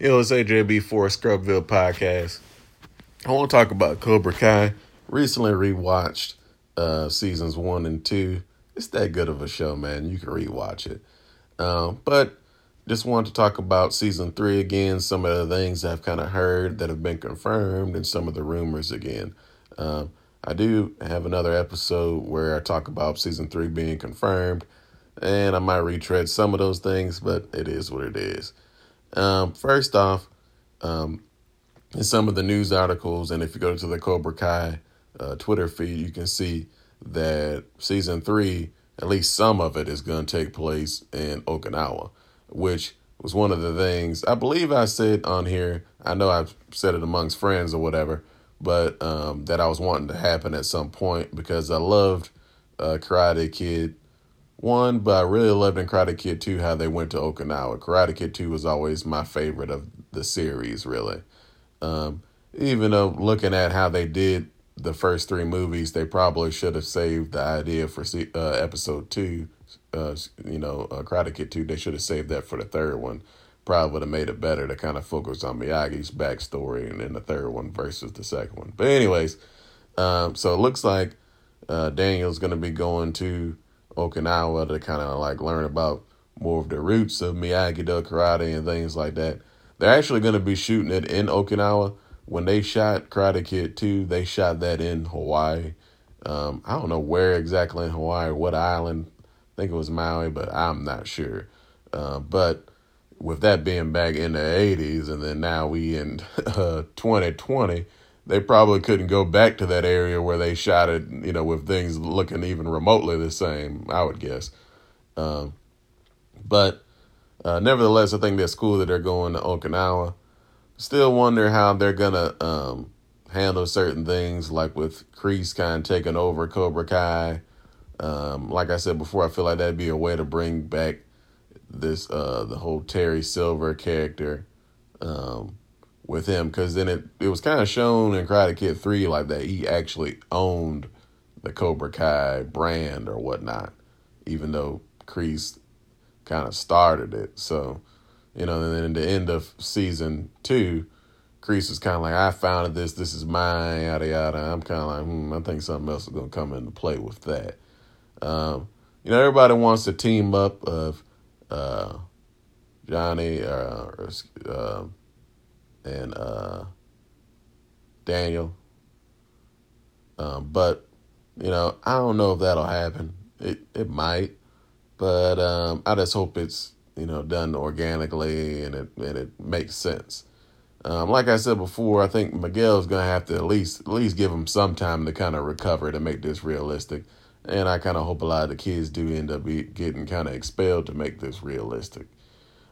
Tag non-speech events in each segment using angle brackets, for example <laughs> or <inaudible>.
Yo, it's AJB for Scrubville Podcast. I want to talk about Cobra Kai. Recently rewatched uh, seasons one and two. It's that good of a show, man. You can rewatch it. Um, but just wanted to talk about season three again, some of the things I've kind of heard that have been confirmed, and some of the rumors again. Um, I do have another episode where I talk about season three being confirmed, and I might retread some of those things, but it is what it is. Um, first off, um, in some of the news articles, and if you go to the Cobra Kai uh, Twitter feed, you can see that season three, at least some of it, is going to take place in Okinawa, which was one of the things I believe I said on here. I know I've said it amongst friends or whatever, but um, that I was wanting to happen at some point because I loved uh, Karate Kid one, but I really loved in Karate Kid 2 how they went to Okinawa. Karate Kid 2 was always my favorite of the series, really. Um, even though looking at how they did the first three movies, they probably should have saved the idea for uh, episode 2, uh, you know, uh, Karate Kid 2. They should have saved that for the third one. Probably would have made it better to kind of focus on Miyagi's backstory and then the third one versus the second one. But, anyways, um, so it looks like uh, Daniel's going to be going to Okinawa to kind of like learn about more of the roots of Miyagi Do karate and things like that. They're actually going to be shooting it in Okinawa. When they shot Karate Kid 2, they shot that in Hawaii. Um, I don't know where exactly in Hawaii, what island. I think it was Maui, but I'm not sure. Uh, but with that being back in the 80s, and then now we in <laughs> uh, 2020, they probably couldn't go back to that area where they shot it, you know, with things looking even remotely the same, I would guess. Um, but uh, nevertheless, I think that's cool that they're going to Okinawa. Still wonder how they're going to um, handle certain things, like with Kreese kind of taking over Cobra Kai. Um, like I said before, I feel like that'd be a way to bring back this uh, the whole Terry Silver character. Um, with him because then it, it was kind of shown in Karate Kid 3 like that he actually owned the Cobra Kai brand or whatnot, even though Kreese kind of started it. So, you know, and then in the end of season two, Kreese was kind of like, I founded this, this is mine, yada yada. I'm kind of like, hmm, I think something else is going to come into play with that. Um, you know, everybody wants a team up of uh, Johnny uh, or, uh, and uh, Daniel. Um, but you know, I don't know if that'll happen. It it might, but um, I just hope it's you know done organically and it and it makes sense. Um, like I said before, I think Miguel's gonna have to at least at least give him some time to kind of recover to make this realistic. And I kind of hope a lot of the kids do end up getting kind of expelled to make this realistic.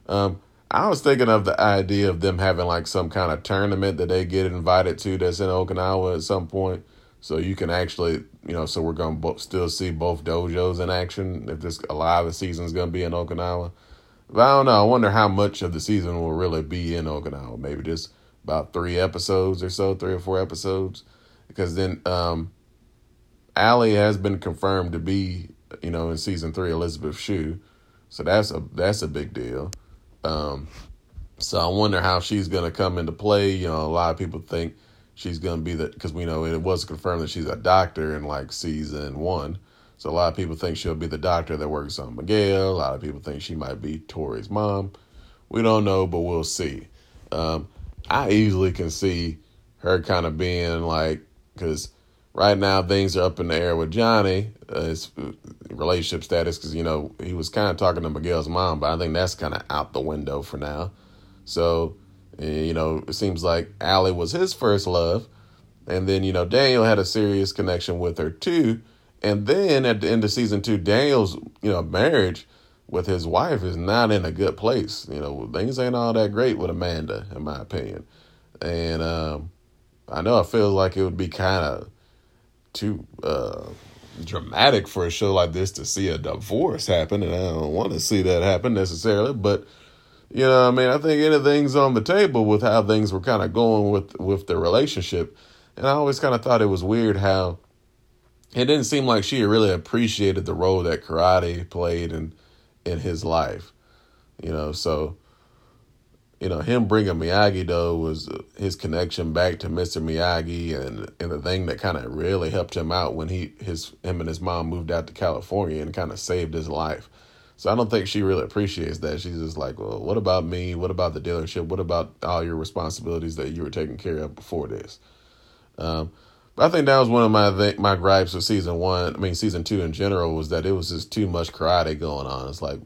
Um, I was thinking of the idea of them having like some kind of tournament that they get invited to that's in Okinawa at some point. So you can actually, you know, so we're going to still see both dojos in action if this a lot of the season's going to be in Okinawa. But I don't know. I wonder how much of the season will really be in Okinawa. Maybe just about three episodes or so, three or four episodes. Because then um, Allie has been confirmed to be, you know, in season three, Elizabeth Shue. So that's a that's a big deal. Um, so I wonder how she's going to come into play. You know, a lot of people think she's going to be the because we know it was confirmed that she's a doctor in like season one. So a lot of people think she'll be the doctor that works on Miguel. A lot of people think she might be Tori's mom. We don't know, but we'll see. Um, I easily can see her kind of being like because right now things are up in the air with Johnny, uh, his uh, relationship status, because you know he was kind of talking to Miguel's mom, but I think that's kind of out the window for now. So, eh, you know, it seems like Allie was his first love, and then you know Daniel had a serious connection with her too, and then at the end of season two, Daniel's you know marriage with his wife is not in a good place. You know, things ain't all that great with Amanda, in my opinion, and um, I know I feel like it would be kind of too uh, dramatic for a show like this to see a divorce happen, and I don't want to see that happen necessarily. But you know, I mean, I think anything's on the table with how things were kind of going with with the relationship, and I always kind of thought it was weird how it didn't seem like she really appreciated the role that karate played in in his life. You know, so you know, him bringing Miyagi Do was his connection back to Mr. Miyagi, and and the thing that kind of really helped him out when he his him and his mom moved out to California and kind of saved his life. So I don't think she really appreciates that. She's just like, well, what about me? What about the dealership? What about all your responsibilities that you were taking care of before this? Um, but I think that was one of my th- my gripes with season one. I mean, season two in general was that it was just too much karate going on. It's like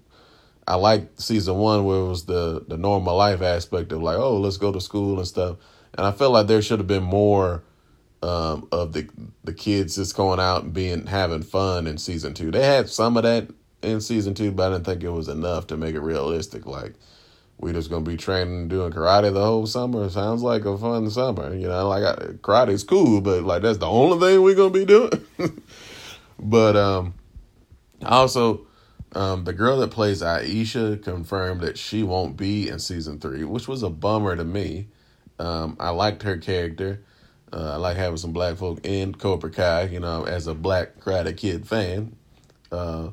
I liked season one where it was the the normal life aspect of like, oh, let's go to school and stuff. And I felt like there should have been more um, of the the kids just going out and being having fun in season two. They had some of that in season two, but I didn't think it was enough to make it realistic. Like we just gonna be training doing karate the whole summer. Sounds like a fun summer, you know. Like karate's cool, but like that's the only thing we're gonna be doing. <laughs> but um, also um, the girl that plays Aisha confirmed that she won't be in season three, which was a bummer to me. Um, I liked her character. Uh, I like having some black folk in Cobra Kai, you know, as a black Karate Kid fan. Uh,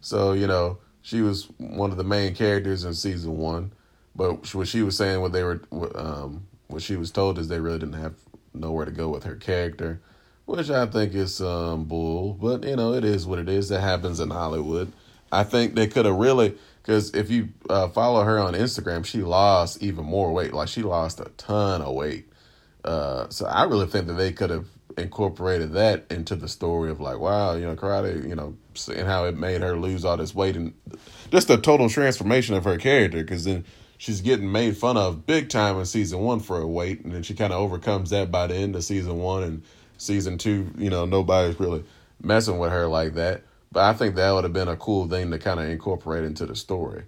so, you know, she was one of the main characters in season one. But what she was saying, what they were, um, what she was told is they really didn't have nowhere to go with her character, which I think is um, bull. But, you know, it is what it is. That happens in Hollywood. I think they could have really because if you uh, follow her on Instagram, she lost even more weight. Like she lost a ton of weight. Uh, so I really think that they could have incorporated that into the story of like, wow, you know, karate, you know, and how it made her lose all this weight and just a total transformation of her character. Because then she's getting made fun of big time in season one for her weight, and then she kind of overcomes that by the end of season one and season two. You know, nobody's really messing with her like that. But I think that would have been a cool thing to kind of incorporate into the story.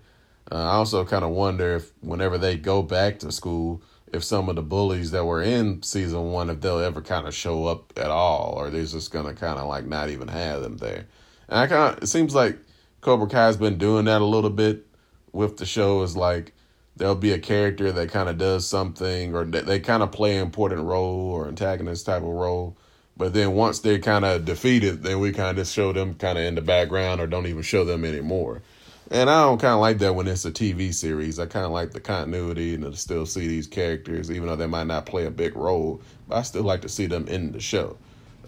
Uh, I also kind of wonder if whenever they go back to school, if some of the bullies that were in season one, if they'll ever kind of show up at all, or they're just gonna kind of like not even have them there. And I kind of it seems like Cobra Kai's been doing that a little bit with the show. Is like there'll be a character that kind of does something, or they, they kind of play an important role or antagonist type of role, but then once they're kind of defeated, then we kind of show them kind of in the background or don't even show them anymore. And I don't kind of like that when it's a TV series. I kind of like the continuity and to still see these characters, even though they might not play a big role. But I still like to see them in the show.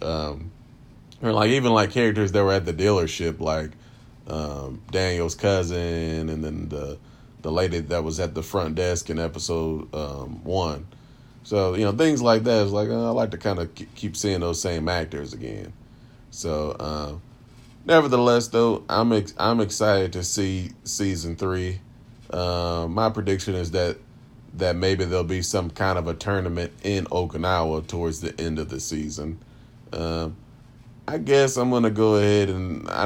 Um, or like even like characters that were at the dealership, like um, Daniel's cousin, and then the the lady that was at the front desk in episode um, one. So you know things like that is like uh, I like to kind of keep seeing those same actors again. So uh, nevertheless, though, I'm ex- I'm excited to see season three. Uh, my prediction is that that maybe there'll be some kind of a tournament in Okinawa towards the end of the season. Um, I guess I'm gonna go ahead and I,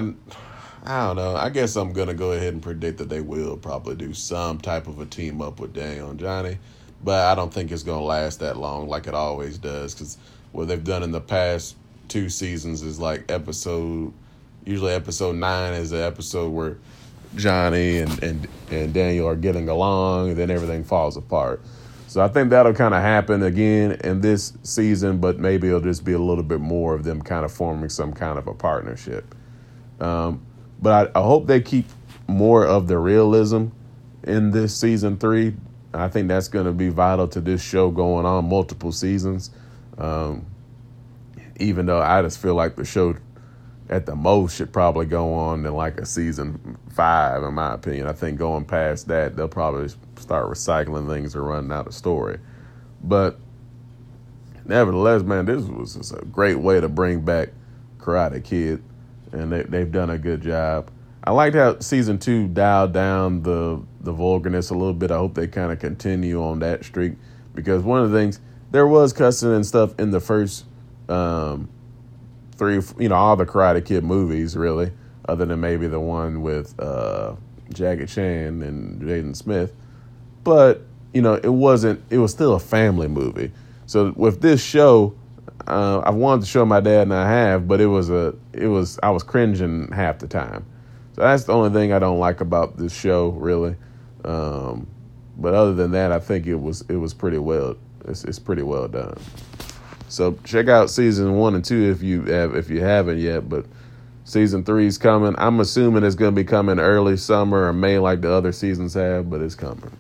I don't know. I guess I'm gonna go ahead and predict that they will probably do some type of a team up with Daniel and Johnny but I don't think it's going to last that long like it always does because what they've done in the past two seasons is like episode usually episode nine is the episode where Johnny and, and, and Daniel are getting along and then everything falls apart. So I think that'll kind of happen again in this season, but maybe it'll just be a little bit more of them kind of forming some kind of a partnership. Um, but I, I hope they keep more of the realism in this season three I think that's going to be vital to this show going on multiple seasons. Um, even though I just feel like the show at the most should probably go on in like a season five, in my opinion. I think going past that, they'll probably start recycling things or running out of story. But nevertheless, man, this was a great way to bring back Karate Kid, and they, they've done a good job. I liked how season two dialed down the the vulgarness a little bit. I hope they kind of continue on that streak because one of the things there was cussing and stuff in the first um, three, you know, all the Karate Kid movies, really, other than maybe the one with uh, Jackie Chan and Jaden Smith. But you know, it wasn't. It was still a family movie. So with this show, uh, I wanted to show my dad, and I have, but it was a. It was I was cringing half the time. So that's the only thing I don't like about this show, really. Um, but other than that, I think it was it was pretty well. It's, it's pretty well done. So check out season one and two if you have if you haven't yet. But season three is coming. I'm assuming it's going to be coming early summer or May like the other seasons have, but it's coming.